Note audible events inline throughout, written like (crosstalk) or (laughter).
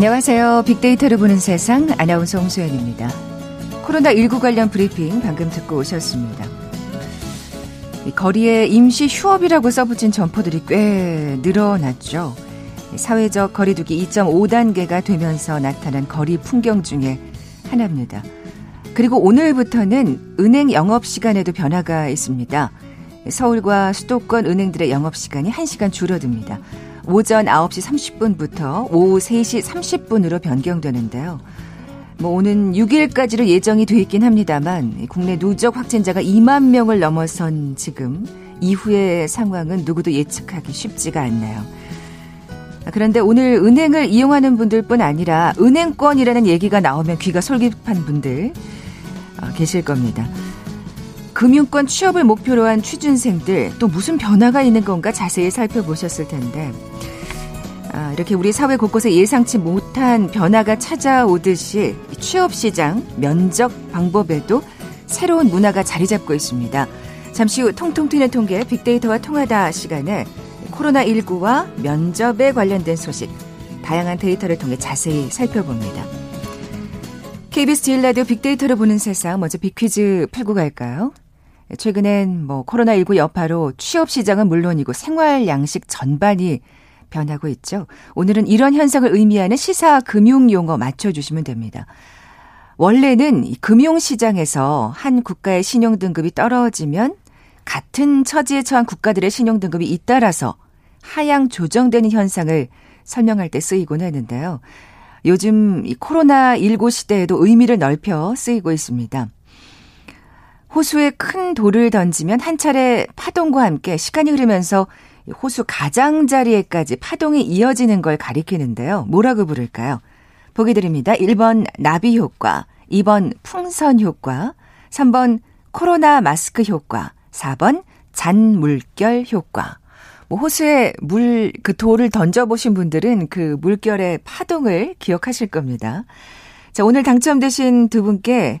안녕하세요. 빅데이터를 보는 세상 아나운서 홍수연입니다. 코로나19 관련 브리핑 방금 듣고 오셨습니다. 거리에 임시 휴업이라고 써붙인 점포들이 꽤 늘어났죠. 사회적 거리두기 2.5단계가 되면서 나타난 거리 풍경 중에 하나입니다. 그리고 오늘부터는 은행 영업 시간에도 변화가 있습니다. 서울과 수도권 은행들의 영업 시간이 1시간 줄어듭니다. 오전 9시 30분부터 오후 3시 30분으로 변경되는데요. 뭐 오는 6일까지로 예정이 돼 있긴 합니다만 국내 누적 확진자가 2만 명을 넘어선 지금 이후의 상황은 누구도 예측하기 쉽지가 않나요. 그런데 오늘 은행을 이용하는 분들뿐 아니라 은행권이라는 얘기가 나오면 귀가 솔깃한 분들 어, 계실 겁니다. 금융권 취업을 목표로 한 취준생들 또 무슨 변화가 있는 건가 자세히 살펴보셨을 텐데 아, 이렇게 우리 사회 곳곳에 예상치 못한 변화가 찾아오듯이 취업 시장 면접 방법에도 새로운 문화가 자리 잡고 있습니다. 잠시 후 통통 튀는 통계 빅데이터와 통하다 시간에 코로나19와 면접에 관련된 소식 다양한 데이터를 통해 자세히 살펴봅니다. KBS 제일 라디오 빅데이터를 보는 세상 먼저 빅퀴즈 풀고 갈까요? 최근엔 뭐 코로나19 여파로 취업 시장은 물론이고 생활 양식 전반이 변하고 있죠. 오늘은 이런 현상을 의미하는 시사 금융 용어 맞춰주시면 됩니다. 원래는 금융 시장에서 한 국가의 신용 등급이 떨어지면 같은 처지에 처한 국가들의 신용 등급이 잇따라서 하향 조정되는 현상을 설명할 때 쓰이곤 했는데요. 요즘 이 코로나19 시대에도 의미를 넓혀 쓰이고 있습니다. 호수에 큰 돌을 던지면 한 차례 파동과 함께 시간이 흐르면서 호수 가장자리에까지 파동이 이어지는 걸 가리키는데요. 뭐라고 부를까요? 보기 드립니다. 1번 나비 효과, 2번 풍선 효과, 3번 코로나 마스크 효과, 4번 잔물결 효과. 뭐 호수에 물, 그 돌을 던져보신 분들은 그 물결의 파동을 기억하실 겁니다. 자, 오늘 당첨되신 두 분께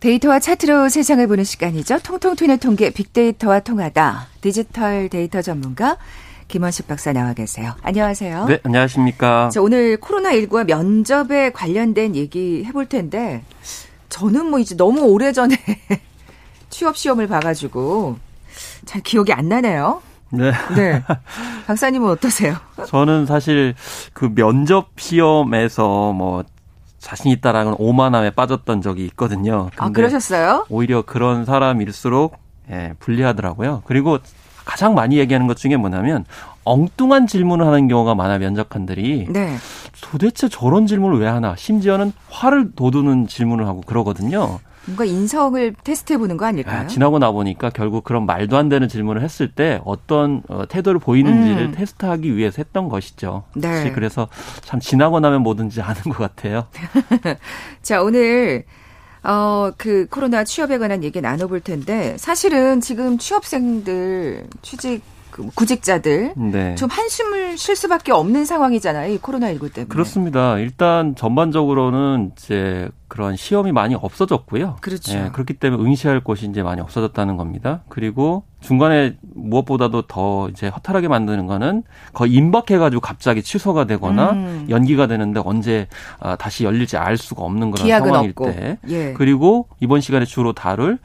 데이터와 차트로 세상을 보는 시간이죠. 통통 튀는 통계 빅데이터와 통하다. 디지털 데이터 전문가 김원식 박사 나와 계세요. 안녕하세요. 네, 안녕하십니까. 자, 오늘 코로나19와 면접에 관련된 얘기 해볼 텐데 저는 뭐 이제 너무 오래전에 (laughs) 취업 시험을 봐가지고 잘 기억이 안 나네요. 네. 네. 박사님은 어떠세요? (laughs) 저는 사실 그 면접 시험에서 뭐 자신 있다라는 오만함에 빠졌던 적이 있거든요. 아, 그러셨어요? 오히려 그런 사람일수록 예, 불리하더라고요. 그리고 가장 많이 얘기하는 것 중에 뭐냐면 엉뚱한 질문을 하는 경우가 많아 면접관들이 네. 도대체 저런 질문을 왜 하나 심지어는 화를 돋우는 질문을 하고 그러거든요. 뭔가 인성을 테스트해 보는 거 아닐까요? 아, 지나고 나 보니까 결국 그런 말도 안 되는 질문을 했을 때 어떤 어, 태도를 보이는지를 음. 테스트하기 위해서 했던 것이죠. 네. 그래서 참 지나고 나면 뭐든지 아는 것 같아요. (laughs) 자, 오늘 어, 그 코로나 취업에 관한 얘기 나눠볼 텐데 사실은 지금 취업생들 취직 그 구직자들 네. 좀 한숨을 쉴 수밖에 없는 상황이잖아요. 이 코로나19 때문에. 그렇습니다. 일단 전반적으로는 이제 그런 시험이 많이 없어졌고요. 그렇죠. 예, 그렇기 때문에 응시할 곳이 이제 많이 없어졌다는 겁니다. 그리고 중간에 무엇보다도 더 이제 허탈하게 만드는 거는 거의 임박해가지고 갑자기 취소가 되거나 음. 연기가 되는데 언제 아, 다시 열릴지 알 수가 없는 그런 상황일 없고. 때. 예. 그리고 이번 시간에 주로 다룰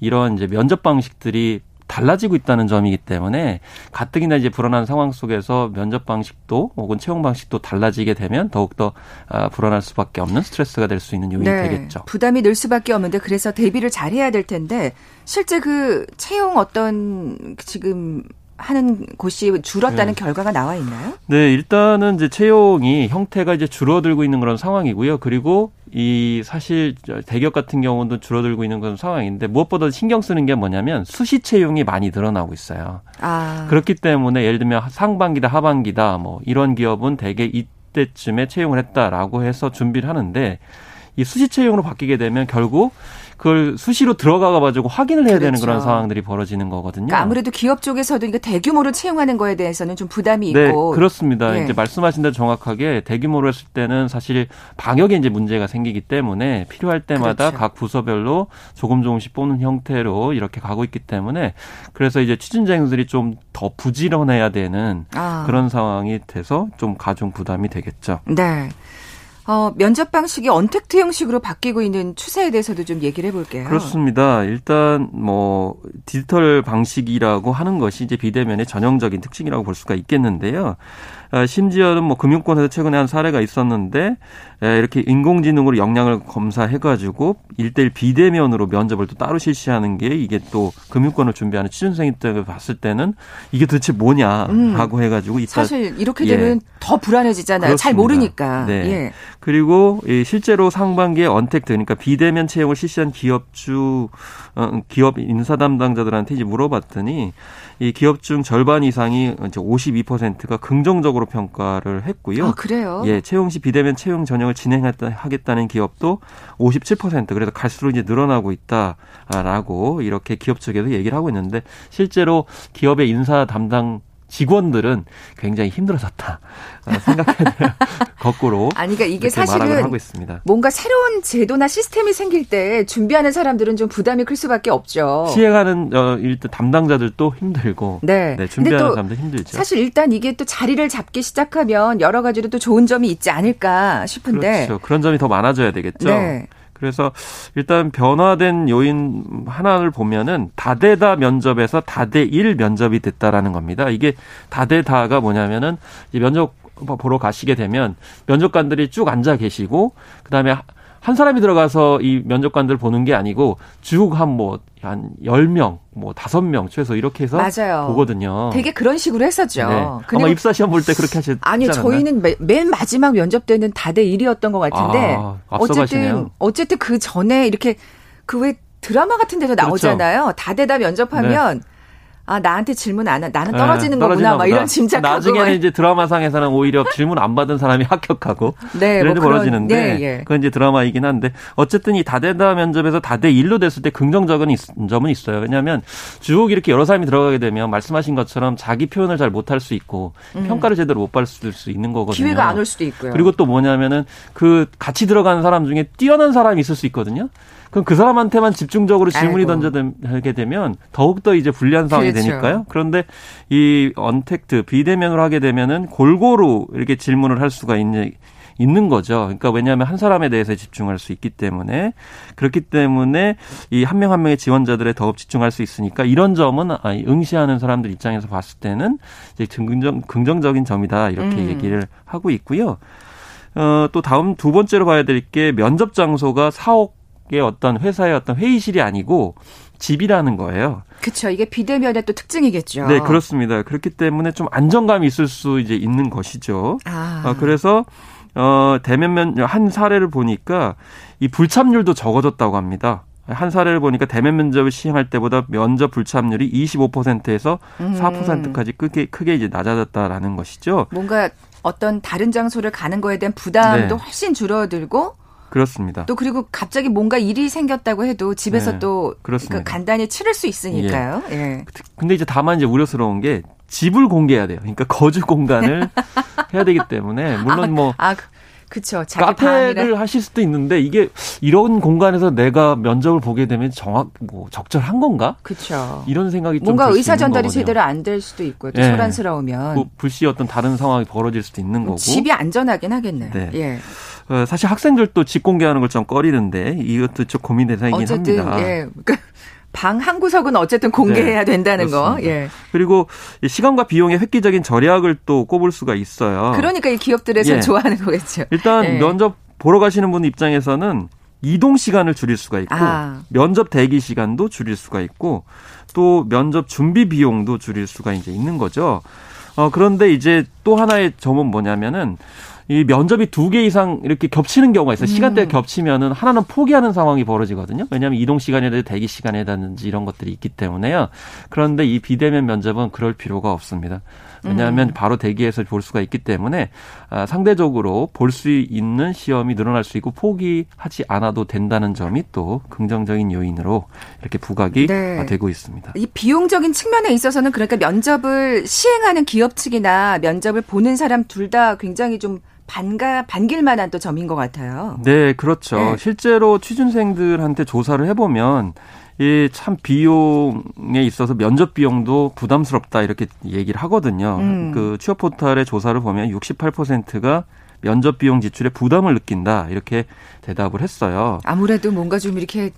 이런 이제 면접 방식들이 달라지고 있다는 점이기 때문에 가뜩이나 이제 불안한 상황 속에서 면접 방식도 혹은 채용 방식도 달라지게 되면 더욱더 아, 불안할 수밖에 없는 스트레스가 될 수 있는 요인이 네, 되겠죠. 부담이 늘 수밖에 없는데 그래서 대비를 잘 해야 될 텐데 실제 그 채용 어떤 지금 하는 곳이 줄었다는 네. 결과가 나와 있나요? 네, 일단은 이제 채용이 형태가 이제 줄어들고 있는 그런 상황이고요. 그리고 이 사실 대기업 같은 경우도 줄어들고 있는 그런 상황인데 무엇보다 신경 쓰는 게 뭐냐면 수시 채용이 많이 늘어나고 있어요. 아. 그렇기 때문에 예를 들면 상반기다 하반기다 뭐 이런 기업은 대개 이때쯤에 채용을 했다라고 해서 준비를 하는데 이 수시 채용으로 바뀌게 되면 결국 그걸 수시로 들어가 가지고 확인을 해야 그렇죠. 되는 그런 상황들이 벌어지는 거거든요. 그러니까 아무래도 기업 쪽에서도 이거 대규모로 채용하는 거에 대해서는 좀 부담이 네, 있고. 그렇습니다. 네. 이제 말씀하신 대로 정확하게 대규모로 했을 때는 사실 방역에 이제 문제가 생기기 때문에 필요할 때마다 그렇죠. 각 부서별로 조금 조금씩 뽑는 형태로 이렇게 가고 있기 때문에 그래서 이제 취준생들이 좀 더 부지런해야 되는 아. 그런 상황이 돼서 좀 가중 부담이 되겠죠. 네. 어, 면접 방식이 언택트 형식으로 바뀌고 있는 추세에 대해서도 좀 얘기를 해볼게요. 그렇습니다. 일단 뭐 디지털 방식이라고 하는 것이 이제 비대면의 전형적인 특징이라고 볼 수가 있겠는데요. 아, 심지어는 뭐 금융권에서 최근에 한 사례가 있었는데 이렇게 인공지능으로 역량을 검사해가지고 일대일 비대면으로 면접을 또 따로 실시하는 게 이게 또 금융권을 준비하는 취준생 입장에 봤을 때는 이게 도대체 뭐냐라고 음. 해가지고 이따 사실 이렇게 되면 예. 더 불안해지잖아요. 그렇습니다. 잘 모르니까. 네. 예. 그리고 실제로 상반기에 언택트 그러니까 비대면 채용을 실시한 기업주 어, 기업 인사 담당자들한테 이제 물어봤더니 이 기업 중 절반 이상이 이제 52%가 긍정적으로 평가를 했고요. 아, 그래요? 예, 채용 시 비대면 채용 전형을 진행하겠다는 기업도 57% 그래서 갈수록 이제 늘어나고 있다라고 이렇게 기업 측에서 얘기를 하고 있는데 실제로 기업의 인사 담당 직원들은 굉장히 힘들어졌다 생각해야 돼요. (laughs) 거꾸로. (laughs) 아니, 그러니까 이게 사실은. 뭔가 새로운 제도나 시스템이 생길 때 준비하는 사람들은 좀 부담이 클 수밖에 없죠. 시행하는 어, 일단 담당자들도 힘들고, 네, 네 준비하는 사람도 힘들죠. 사실 일단 이게 또 자리를 잡기 시작하면 여러 가지로 또 좋은 점이 있지 않을까 싶은데, 그렇죠. 그런 점이 더 많아져야 되겠죠. 네. 그래서 일단 변화된 요인 하나를 보면은 다대다 면접에서 다대일 면접이 됐다라는 겁니다. 이게 다대다가 뭐냐면은 면접 보러 가시게 되면 면접관들이 쭉 앉아 계시고 그다음에 한 사람이 들어가서 이 면접관들 보는 게 아니고 쭉 한 뭐, 한 10명, 뭐 5명 최소 이렇게 해서 맞아요. 보거든요. 되게 그런 식으로 했었죠. 네. 아마 입사 시험 볼 때 그렇게 하셨 아니요, 저희는 매, 맨 마지막 면접 때는 다대 1이었던 것 같은데 아, 어쨌든 어쨌든 그 전에 이렇게 그왜 드라마 같은 데도 그렇죠. 나오잖아요. 그렇죠. 다대다 면접하면 네. 아 나한테 질문 안 해. 나는 네, 떨어지는 네, 거구나 막 이런 짐작하고 나중에는 이제 드라마상에서는 오히려 질문 안 받은 사람이 (laughs) 합격하고 네, 이런 뭐 벌어지는데 네, 예. 그건 이제 드라마이긴 한데 어쨌든 이 다대다 면접에서 다대 일로 됐을 때 긍정적인 점은 있어요. 왜냐하면 쭉 이렇게 여러 사람이 들어가게 되면 말씀하신 것처럼 자기 표현을 잘 못할 수 있고 음. 평가를 제대로 못 받을 수 있는 거거든요. 기회가 안 올 수도 있고요. 그리고 또 뭐냐면은 그 같이 들어가는 사람 중에 뛰어난 사람이 있을 수 있거든요. 그럼 그 사람한테만 집중적으로 질문이 던져게 되면 더욱더 이제 불리한 상황이 그렇죠. 되니까요. 그런데 이 언택트 비대면으로 하게 되면은 골고루 이렇게 질문을 할 수가 있는 있는 거죠. 그러니까 왜냐하면 한 사람에 대해서 집중할 수 있기 때문에 그렇기 때문에 이 한 명한 한 명의 지원자들에 더욱 집중할 수 있으니까 이런 점은 아, 응시하는 사람들 입장에서 봤을 때는 이제 긍정 긍정적인 점이다 이렇게 음. 얘기를 하고 있고요. 어, 또 다음 두 번째로 봐야 될 게 면접 장소가 사옥 게 어떤 회사의 어떤 회의실이 아니고 집이라는 거예요. 그렇죠. 이게 비대면의 또 특징이겠죠. 네, 그렇습니다. 그렇기 때문에 좀 안정감이 있을 수 이제 있는 것이죠. 아. 어, 그래서 어 대면 한 사례를 보니까 이 불참률도 적어졌다고 합니다. 한 사례를 보니까 대면 면접을 시행할 때보다 면접 불참률이 25%에서 음. 4%까지 크게 크게 이제 낮아졌다라는 것이죠. 뭔가 어떤 다른 장소를 가는 거에 대한 부담도 네. 훨씬 줄어들고 그렇습니다. 또 그리고 갑자기 뭔가 일이 생겼다고 해도 집에서 네, 또 그렇습니다. 간단히 치를 수 있으니까요. 예. 예. 근데 이제 다만 이제 우려스러운 게 집을 공개해야 돼요. 그러니까 거주 공간을 (laughs) 해야 되기 때문에 물론 아, 뭐 아, 그쵸. 카페를 방이라. 하실 수도 있는데 이게 이런 공간에서 내가 면접을 보게 되면 정확 뭐 적절한 건가? 그렇죠. 이런 생각이 뭔가 의사 전달이 제대로 안 될 수도 있고요. 또 네. 소란스러우면 뭐 불시 어떤 다른 상황이 벌어질 수도 있는 거고. 집이 안전하긴 하겠네요. 네. 예. 어, 사실 학생들도 집 공개하는 걸 좀 꺼리는데 이것도 좀 고민 대상이긴 어쨌든, 합니다. 예. 그러니까 방한 구석은 어쨌든 공개해야 네, 된다는 그렇습니다. 거. 예. 그리고 시간과 비용의 획기적인 절약을 또 꼽을 수가 있어요. 그러니까 이 기업들에서 예. 좋아하는 거겠죠. 일단 예. 면접 보러 가시는 분 입장에서는 이동 시간을 줄일 수가 있고 아. 면접 대기 시간도 줄일 수가 있고 또 면접 준비 비용도 줄일 수가 이제 있는 거죠. 어 그런데 이제 또 하나의 점은 뭐냐면은 이 면접이 두 개 이상 이렇게 겹치는 경우가 있어요. 시간대가 음. 겹치면은 하나는 포기하는 상황이 벌어지거든요. 왜냐하면 이동 시간이라든지 대기 시간이라든지 이런 것들이 있기 때문에요. 그런데 이 비대면 면접은 그럴 필요가 없습니다. 왜냐하면 음. 바로 대기해서 볼 수가 있기 때문에 아, 상대적으로 볼 수 있는 시험이 늘어날 수 있고 포기하지 않아도 된다는 점이 또 긍정적인 요인으로 이렇게 부각이 네. 되고 있습니다. 이 비용적인 측면에 있어서는 그러니까 면접을 시행하는 기업 측이나 면접을 보는 사람 둘 다 굉장히 좀 반가 반길 만한 또 점인 것 같아요. 네, 그렇죠. 네. 실제로 취준생들한테 조사를 해보면 이참 비용에 있어서 면접 비용도 부담스럽다 이렇게 얘기를 하거든요. 음. 그 취업 포털의 조사를 보면 68%가 면접 비용 지출에 부담을 느낀다 이렇게 대답을 했어요. 아무래도 뭔가 좀 이렇게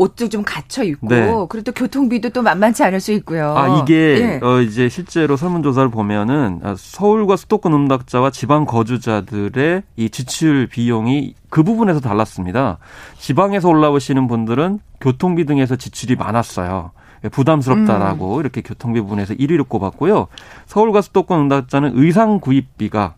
옷도 좀 갇혀 있고 네. 그리고 또 교통비도 또 만만치 않을 수 있고요. 아 이게 네. 어 이제 실제로 설문조사를 보면은 아, 서울과 수도권 음락자와 지방 거주자들의 이 지출 비용이 그 부분에서 달랐습니다. 지방에서 올라오시는 분들은 교통비 등에서 지출이 많았어요. 부담스럽다라고 음. 이렇게 교통비 부분에서 1위를 꼽았고요. 서울과 수도권 음락자는 의상 구입비가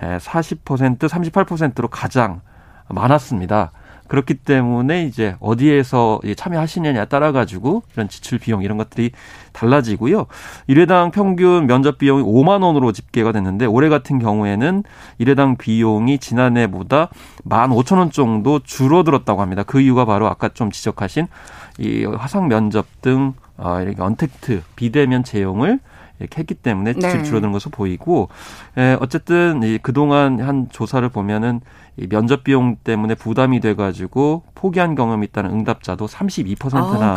40% 38%로 가장 많았습니다. 그렇기 때문에 이제 어디에서 참여하시느냐에 따라 가지고 이런 지출 비용 이런 것들이 달라지고요. 일회당 평균 면접 비용이 5만 원으로 집계가 됐는데 올해 같은 경우에는 일회당 비용이 지난해보다 1만 5천 원 정도 줄어들었다고 합니다. 그 이유가 바로 아까 좀 지적하신 이 화상 면접 등 어, 이렇게 언택트 비대면 채용을 이렇게 했기 때문에 네. 줄어드는 것으로 보이고 에, 어쨌든 이 그동안 한 조사를 보면은 이 면접 비용 때문에 부담이 돼가지고 포기한 경험이 있다는 응답자도 32%나 아.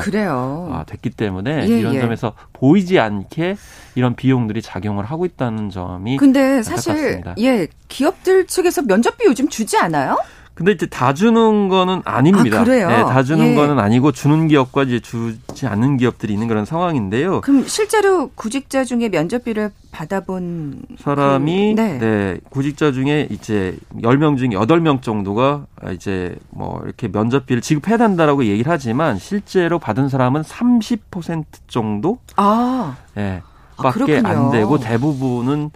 아, 됐기 때문에 예, 이런 예. 점에서 보이지 않게 이런 비용들이 작용을 하고 있다는 점이 근데 사실 예 기업들 측에서 면접비 요즘 주지 않아요? 근데 이제 다 주는 거는 아닙니다. 아, 그래요? 네, 다 주는 예. 거는 아니고 주는 기업과 이제 주지 않는 기업들이 있는 그런 상황인데요. 그럼 실제로 구직자 중에 면접비를 받아본 사람이 그, 네. 네. 구직자 중에 이제 10명 중에 8명 정도가 이제 뭐 이렇게 면접비를 지급해야 된다라고 얘기를 하지만 실제로 받은 사람은 30% 정도 아. 네. 밖에 아, 안 되고 대부분은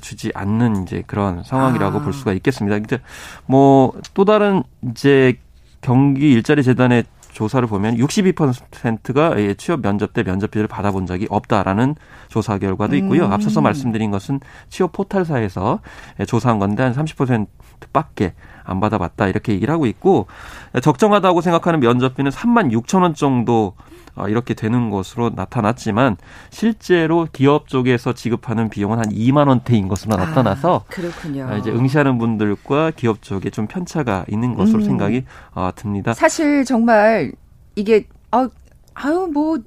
주지 않는 이제 그런 상황이라고 아. 볼 수가 있겠습니다. 이제 뭐또 다른 이제 경기 일자리 재단의 조사를 보면 62%가 취업 면접 때 면접비를 받아본 적이 없다라는 조사 결과도 있고요. 음. 앞서서 말씀드린 것은 취업 포털사에서 조사한 건데 한 30%밖에 안 받아봤다 이렇게 얘기를 하고 있고 적정하다고 생각하는 면접비는 3만 6천 원 정도 어, 이렇게 되는 것으로 나타났지만 실제로 기업 쪽에서 지급하는 비용은 한 2만 원대인 것으로 아, 나타나서 아, 이제 응시하는 분들과 기업 쪽에 좀 편차가 있는 것으로 음. 생각이 어, 듭니다. 사실 정말 이게 아 아유 뭐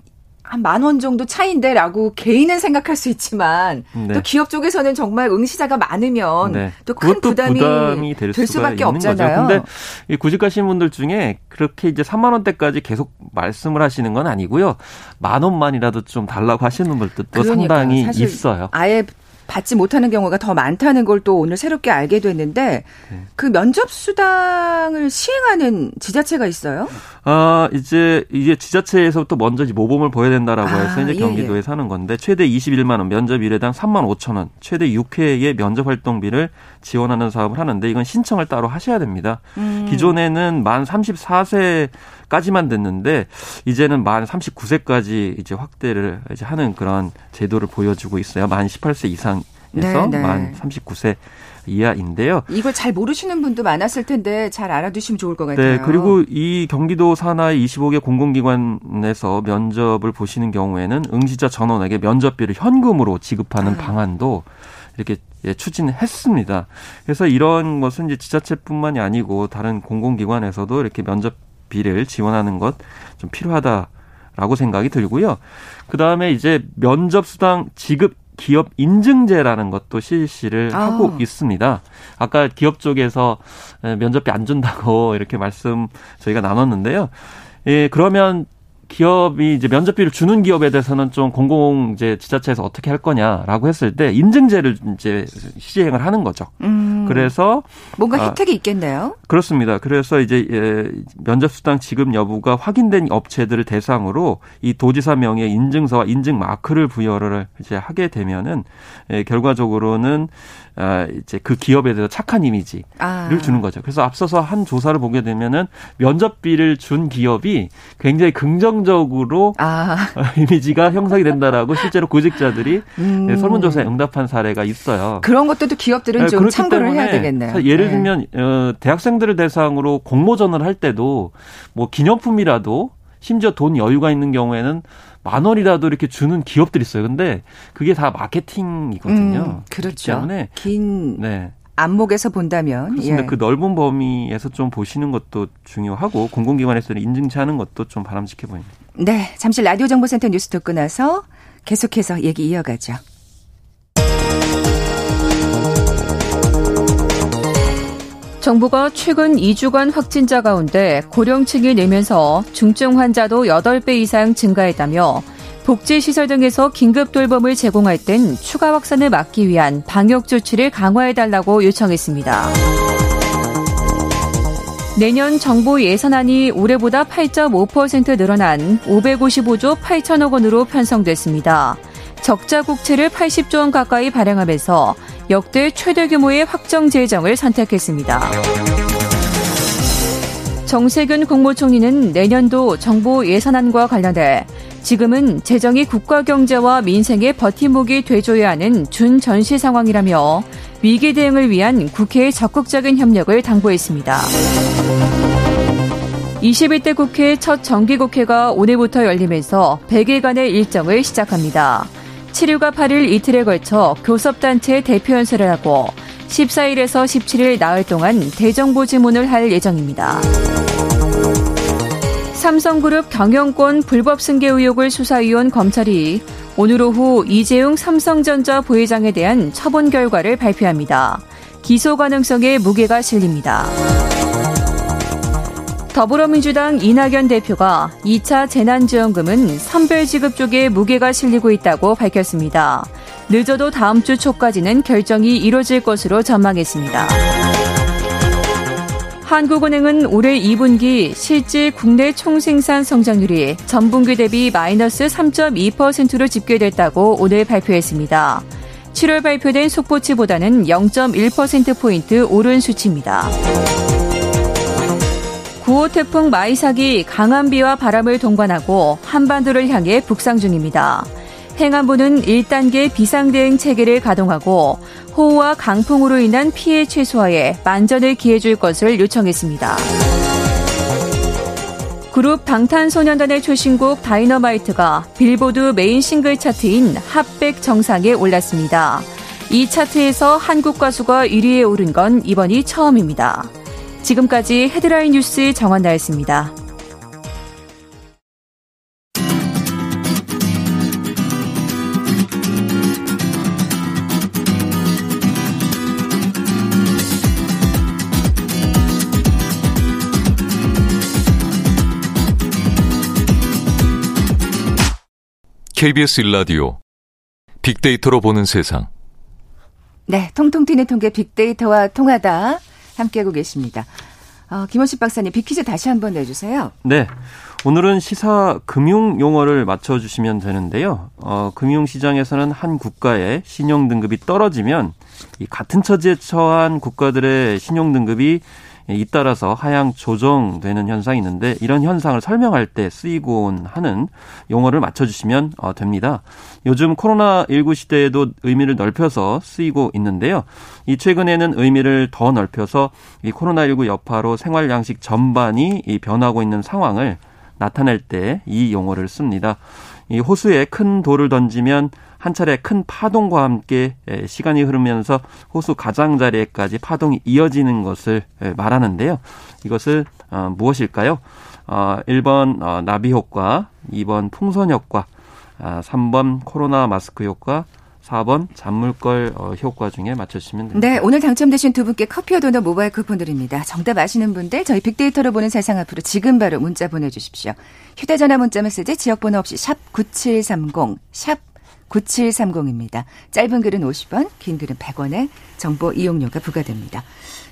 한 만 원 정도 차인데라고 개인은 생각할 수 있지만 네. 또 기업 쪽에서는 정말 응시자가 많으면 네. 또큰 부담이, 부담이, 될, 될 수밖에 없잖아요. 거죠. 근데 이 구직 가시는 분들 중에 그렇게 이제 3만 원대까지 계속 말씀을 하시는 건 아니고요. 만 원만이라도 좀 달라고 하시는 분들도 상당히 있어요. 아예 받지 못하는 경우가 더 많다는 걸 또 오늘 새롭게 알게 됐는데 네. 그 면접 수당을 시행하는 지자체가 있어요? 아 이제 이제 지자체에서부터 먼저 모범을 보여야 된다라고 아, 해서 이제 예, 경기도에 예. 사는 건데 최대 21만 원 면접 일회당 3만 5천 원 최대 6회의 면접 활동비를 지원하는 사업을 하는데 이건 신청을 따로 하셔야 됩니다. 음. 기존에는 만 34세 까지만 됐는데 이제는 만 39세까지 이제 확대를 이제 하는 그런 제도를 보여주고 있어요. 만 18세 이상에서 네, 네. 만 39세 이하인데요. 이걸 잘 모르시는 분도 많았을 텐데 잘 알아두시면 좋을 것 네, 같아요. 네, 그리고 이 경기도 산하의 25개 공공기관에서 면접을 보시는 경우에는 응시자 전원에게 면접비를 현금으로 지급하는 아. 방안도 이렇게 예, 추진했습니다. 그래서 이런 것은 이제 지자체뿐만이 아니고 다른 공공기관에서도 이렇게 면접 비를 지원하는 것 좀 필요하다라고 생각이 들고요. 그 다음에 이제 면접 수당 지급 기업 인증제라는 것도 실시를 아. 하고 있습니다. 아까 기업 쪽에서 면접비 안 준다고 (laughs) 이렇게 말씀 저희가 나눴는데요. 예, 그러면 기업이 이제 면접비를 주는 기업에 대해서는 좀 공공 이제 지자체에서 어떻게 할 거냐라고 했을 때 인증제를 이제 시행을 하는 거죠. 음. 그래서 뭔가 아, 혜택이 아, 있겠네요. 그렇습니다. 그래서 이제 예, 면접 수당 지급 여부가 확인된 업체들을 대상으로 이 도지사 명의 인증서와 인증 마크를 부여를 이제 하게 되면은 예, 결과적으로는 아, 이제 그 기업에 대해서 착한 이미지를 아. 주는 거죠. 그래서 앞서서 한 조사를 보게 되면은 면접비를 준 기업이 굉장히 긍정적으로 아. (laughs) 이미지가 형성이 된다라고 실제로 구직자들이 음. 설문조사에 응답한 사례가 있어요. 그런 것들도 기업들은 네, 좀 참고를 해야 되겠네요. 예를 네. 들면 어, 대학생들을 대상으로 공모전을 할 때도 뭐 기념품이라도 심지어 돈 여유가 있는 경우에는 만 원이라도 이렇게 주는 기업들이 있어요. 근데 그게 다 마케팅이거든요. 음, 그렇죠. 때문에 긴 네. 안목에서 본다면 그렇습니다. 예. 그 넓은 범위에서 좀 보시는 것도 중요하고 공공기관에서는 인증치 하는 것도 좀 바람직해 보입니다. 네, 잠시 라디오 정보센터 뉴스 듣고 나서 계속해서 얘기 이어가죠. 정부가 최근 2주간 확진자 가운데 고령층이 늘면서 중증 환자도 8배 이상 증가했다며 복지시설 등에서 긴급 돌봄을 제공할 땐 추가 확산을 막기 위한 방역 조치를 강화해달라고 요청했습니다. 내년 정부 예산안이 올해보다 8.5% 늘어난 555조 8천억 원으로 편성됐습니다. 적자 국채를 80조 원 가까이 발행하면서 역대 최대 규모의 확정 재정을 선택했습니다. 정세균 국무총리는 내년도 정부 예산안과 관련해 지금은 재정이 국가 경제와 민생의 버팀목이 돼줘야 하는 준전시 상황이라며 위기 대응을 위한 국회의 적극적인 협력을 당부했습니다. 21대 국회 첫 정기국회가 오늘부터 열리면서 100일간의 일정을 시작합니다. 7일과 8일 이틀에 걸쳐 교섭단체 대표 연설을 하고 14일에서 17일 나흘 동안 대정부 질문을 할 예정입니다. 삼성그룹 경영권 불법 승계 의혹을 수사위원 검찰이 오늘 오후 이재용 삼성전자 부회장에 대한 처분 결과를 발표합니다. 기소 가능성에 무게가 실립니다. 더불어민주당 이낙연 대표가 2차 재난지원금은 선별지급 쪽에 무게가 실리고 있다고 밝혔습니다. 늦어도 다음 주 초까지는 결정이 이뤄질 것으로 전망했습니다. 한국은행은 올해 2분기 실질 국내 총생산 성장률이 전분기 대비 마이너스 3.2%로 집계됐다고 오늘 발표했습니다. 7월 발표된 속보치보다는 0.1%포인트 오른 수치입니다. 9호 태풍 마이삭이 강한 비와 바람을 동반하고 한반도를 향해 북상 중입니다. 행안부는 1단계 비상대응 체계를 가동하고 호우와 강풍으로 인한 피해 최소화에 만전을 기해줄 것을 요청했습니다. 그룹 방탄소년단의 최신곡 다이너마이트가 빌보드 메인 싱글 차트인 핫백 정상에 올랐습니다. 이 차트에서 한국 가수가 1위에 오른 건 이번이 처음입니다. 지금까지 헤드라인 뉴스 정한나였습니다. KBS 일라디오 빅데이터로 보는 세상. 네, 통통 튀는 통계 빅데이터와 통하다. 함께하고 계십니다. 어, 김원식 박사님, 빅퀴즈 다시 한번 내주세요. 네. 오늘은 시사 금융 용어를 맞춰주시면 되는데요. 어, 금융시장에서는 한 국가의 신용 등급이 떨어지면 이 같은 처지에 처한 국가들의 신용 등급이 잇따라서 하향 조정되는 현상이 있는데 이런 현상을 설명할 때 쓰이곤 하는 용어를 맞춰주시면 어, 됩니다. 요즘 코로나19 시대에도 의미를 넓혀서 쓰이고 있는데요. 이 최근에는 의미를 더 넓혀서 이 코로나19 여파로 생활 양식 전반이 변하고 있는 상황을 나타낼 때 이 용어를 씁니다. 이 호수에 큰 돌을 던지면 한 차례 큰 파동과 함께 시간이 흐르면서 호수 가장자리에까지 파동이 이어지는 것을 말하는데요. 이것을 어, 무엇일까요? 어, 1번 어, 나비 효과, 2번 풍선 효과, 3번 아, 코로나 마스크 효과, 4번 잔물걸 효과 중에 맞춰주시면 됩니다. 네, 오늘 당첨되신 두 분께 커피와 도넛 모바일 쿠폰 드립니다. 정답 아시는 분들 저희 빅데이터로 보는 세상 앞으로 지금 바로 문자 보내주십시오. 휴대전화 문자 메시지 지역번호 없이 샵 9730, 샵 9730입니다. 짧은 글은 50원, 긴 글은 100원에 정보 이용료가 부과됩니다.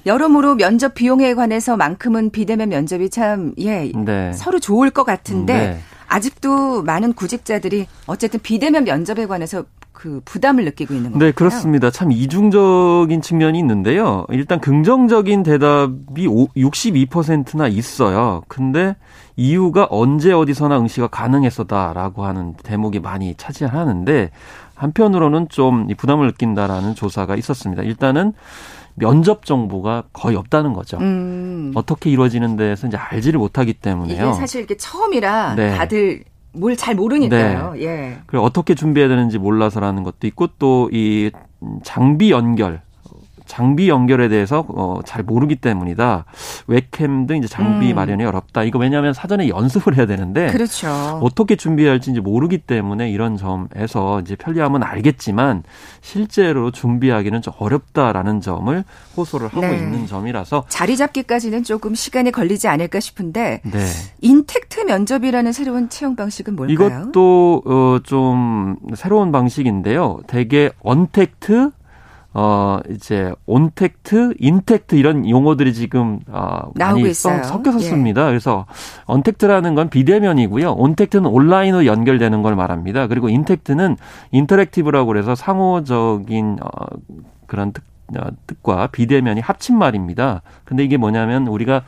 여러모로 면접 비용에 관해서만큼은 비대면 면접이 참, 예, 네. 서로 좋을 것 같은데, 네. 아직도 많은 구직자들이 어쨌든 비대면 면접에 관해서 그 부담을 느끼고 있는 거예요. 네, 그렇습니다. 참 이중적인 측면이 있는데요. 일단 긍정적인 대답이 62%나 있어요. 근데 이유가 언제 어디서나 응시가 가능했었다라고 하는 대목이 많이 차지하는데 한편으로는 좀 부담을 느낀다라는 조사가 있었습니다. 일단은 면접 정보가 거의 없다는 거죠. 음. 어떻게 이루어지는 데서 이제 알지를 못하기 때문에요. 이게 사실 이게 처음이라 네. 다들 뭘 잘 모르니까요. 네. 예. 그리고 어떻게 준비해야 되는지 몰라서라는 것도 있고 또 이 장비 연결 장비 연결에 대해서 어, 잘 모르기 때문이다. 웹캠 등 이제 장비 음. 마련이 어렵다. 이거 왜냐하면 사전에 연습을 해야 되는데 그렇죠. 어떻게 준비해야 할지 이제 모르기 때문에 이런 점에서 이제 편리함은 알겠지만 실제로 준비하기는 좀 어렵다라는 점을 호소를 하고 네. 있는 점이라서 자리 잡기까지는 조금 시간이 걸리지 않을까 싶은데 네. intact 면접이라는 새로운 채용 방식은 뭘까요? 이것도 어, 좀 새로운 방식인데요. 대개 언택트 어 이제 ontact, intact 이런 용어들이 지금 어 많이 써, 섞여서 예. 그래서 untact라는 건 비대면이고요. ontact는 온라인으로 연결되는 걸 말합니다. 그리고 intact는 interactive라고 그래서 상호적인 어 그런 뜻, 어, 뜻과 비대면이 합친 말입니다. 근데 이게 뭐냐면 우리가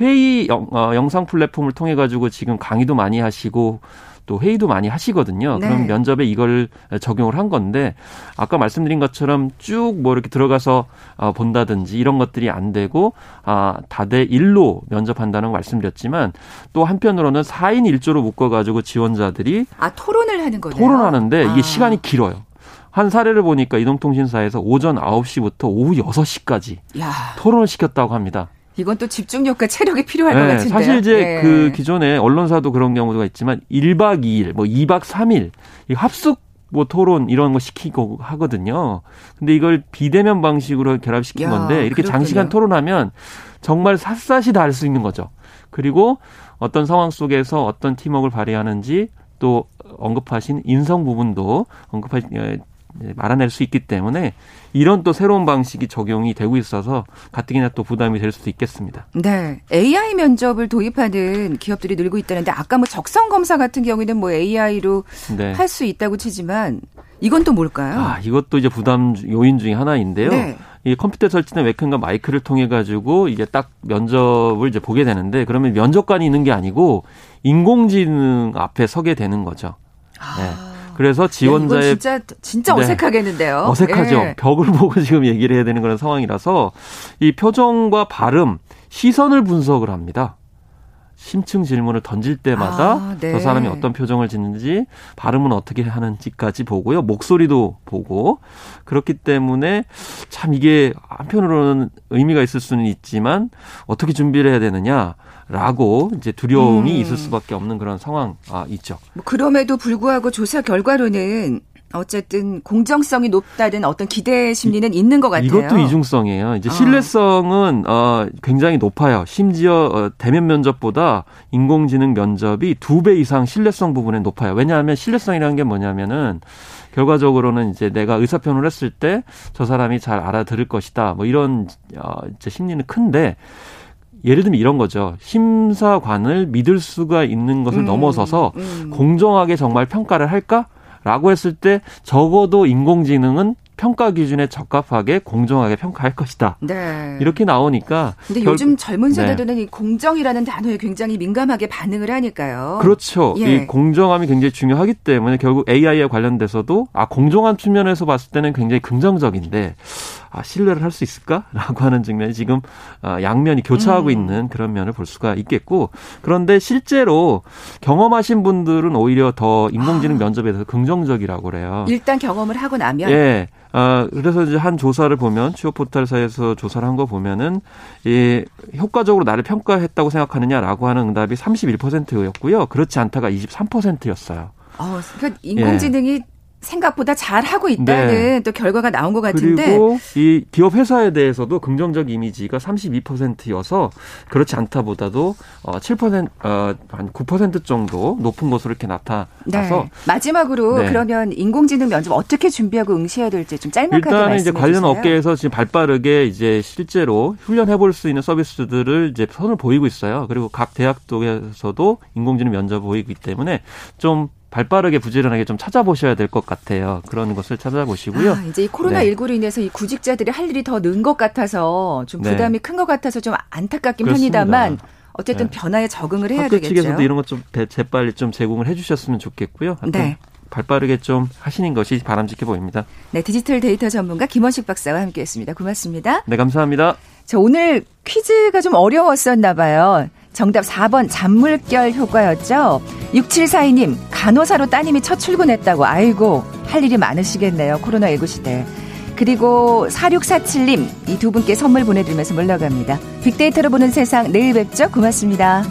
회의 영, 어, 영상 플랫폼을 통해 가지고 지금 강의도 많이 하시고 또 회의도 많이 하시거든요. 네. 그럼 면접에 이걸 적용을 한 건데 아까 말씀드린 것처럼 쭉 뭐 이렇게 들어가서 어, 본다든지 이런 것들이 안 되고 아 다대 일로 면접한다는 걸 말씀드렸지만 또 한편으로는 4인 1조로 묶어 가지고 지원자들이 아 토론을 하는 거네요. 토론하는데 이게 아. 시간이 길어요. 한 사례를 보니까 이동통신사에서 오전 9시부터 오후 6시까지 야. 토론을 시켰다고 합니다. 이건 또 집중력과 체력이 필요할 네, 것 같은데. 사실 이제 네. 그 기존에 언론사도 그런 경우가 있지만 1박 2일, 뭐 2박 3일 이 합숙 뭐 토론 이런 거 시키고 하거든요. 근데 이걸 비대면 방식으로 결합시킨 야, 건데 이렇게 그렇군요. 장시간 토론하면 정말 샅샅이 다 알 수 있는 거죠. 그리고 어떤 상황 속에서 어떤 팀워크를 발휘하는지 또 언급하신 인성 부분도 언급하신 말아낼 수 있기 때문에 이런 또 새로운 방식이 적용이 되고 있어서 가뜩이나 또 부담이 될 수도 있겠습니다. 네. AI 면접을 도입하는 기업들이 늘고 있다는데 아까 뭐 적성 검사 같은 경우에는 뭐 AI로 네. 할수 있다고 치지만 이건 또 뭘까요? 아, 이것도 이제 부담 요인 중에 하나인데요. 네. 이 컴퓨터 설치된 웹캠과 마이크를 통해 가지고 이게 딱 면접을 이제 보게 되는데 그러면 면접관이 있는 게 아니고 인공지능 앞에 서게 되는 거죠. 아. 네. 그래서 지원자의 야, 진짜 진짜 네. 어색하겠는데요. 어색하죠. 예. 벽을 보고 지금 얘기를 해야 되는 그런 상황이라서 이 표정과 발음, 시선을 분석을 합니다. 심층 질문을 던질 때마다 아, 네. 저 사람이 어떤 표정을 짓는지 발음은 어떻게 하는지까지 보고요. 목소리도 보고 그렇기 때문에 참 이게 한편으로는 의미가 있을 수는 있지만 어떻게 준비를 해야 되느냐 라고 이제 두려움이 음. 있을 수밖에 없는 그런 상황 아 있죠. 뭐 그럼에도 불구하고 조사 결과로는 어쨌든 공정성이 높다는 어떤 기대 심리는 이, 있는 것 같아요. 이것도 이중성이에요. 이제 아. 신뢰성은 어, 굉장히 높아요. 심지어 어, 대면 면접보다 인공지능 면접이 두 배 이상 신뢰성 부분에 높아요. 왜냐하면 신뢰성이라는 게 뭐냐면은 결과적으로는 이제 내가 의사표현을 했을 때 저 사람이 잘 알아들을 것이다. 뭐 이런 어, 이제 심리는 큰데 예를 들면 이런 거죠. 심사관을 믿을 수가 있는 것을 음, 넘어서서 음. 공정하게 정말 평가를 할까? 라고 했을 때 적어도 인공지능은 평가 기준에 적합하게 공정하게 평가할 것이다. 네. 이렇게 나오니까. 근데 결... 요즘 젊은 네. 세대들은 네. 이 공정이라는 단어에 굉장히 민감하게 반응을 하니까요. 그렇죠. 예. 이 공정함이 굉장히 중요하기 때문에 결국 AI에 관련돼서도 아 공정한 측면에서 봤을 때는 굉장히 긍정적인데 아, 신뢰를 할 수 있을까라고 (laughs) 하는 측면이 지금 아, 양면이 교차하고 음. 있는 그런 면을 볼 수가 있겠고 그런데 실제로 경험하신 분들은 오히려 더 인공지능 아. 면접에 대해서 긍정적이라고 그래요. 일단 경험을 하고 나면 예. 아, 그래서 이제 한 조사를 보면 취업 포털사에서 조사를 한 거 보면은 이 효과적으로 나를 평가했다고 생각하느냐라고 하는 응답이 31%였고요. 그렇지 않다가 23%였어요. 어, 그러니까 인공지능이 예. 생각보다 잘 하고 있다는 네. 또 결과가 나온 것 같은데 그리고 이 기업 회사에 대해서도 긍정적 이미지가 32%여서 그렇지 않다보다도 어 7%, 어한 9% 정도 높은 것으로 이렇게 나타나서 네. 마지막으로 네. 그러면 인공지능 면접 어떻게 준비하고 응시해야 될지 좀 짤막하게 일단 이제 관련 업계에서 지금 발빠르게 이제 실제로 훈련해 볼 수 있는 서비스들을 이제 선을 보이고 있어요. 그리고 각 대학도에서도 인공지능 면접 보이기 때문에 좀 발빠르게 부지런하게 좀 찾아보셔야 될 것 같아요. 그런 것을 찾아보시고요. 아, 이제 이 코로나 19로 네. 인해서 이 구직자들이 할 일이 더 는 것 같아서 좀 네. 부담이 네. 큰것 같아서 좀 안타깝긴 그렇습니다. 합니다만 어쨌든 네. 변화에 적응을 해야 되겠죠. 측에서도 이런 것 좀 재빨리 좀 제공을 해주셨으면 좋겠고요. 네. 발빠르게 좀 하시는 것이 바람직해 보입니다. 네, 디지털 데이터 전문가 김원식 박사와 함께했습니다. 고맙습니다. 네, 감사합니다. 자, 오늘 퀴즈가 좀 어려웠었나 봐요. 정답 4번 잔물결 효과였죠. 6742님 간호사로 따님이 첫 출근했다고 아이고 할 일이 많으시겠네요. 코로나19 시대. 그리고 4647님 이 두 분께 선물 보내드리면서 물러갑니다. 빅데이터로 보는 세상 내일 뵙죠. 고맙습니다.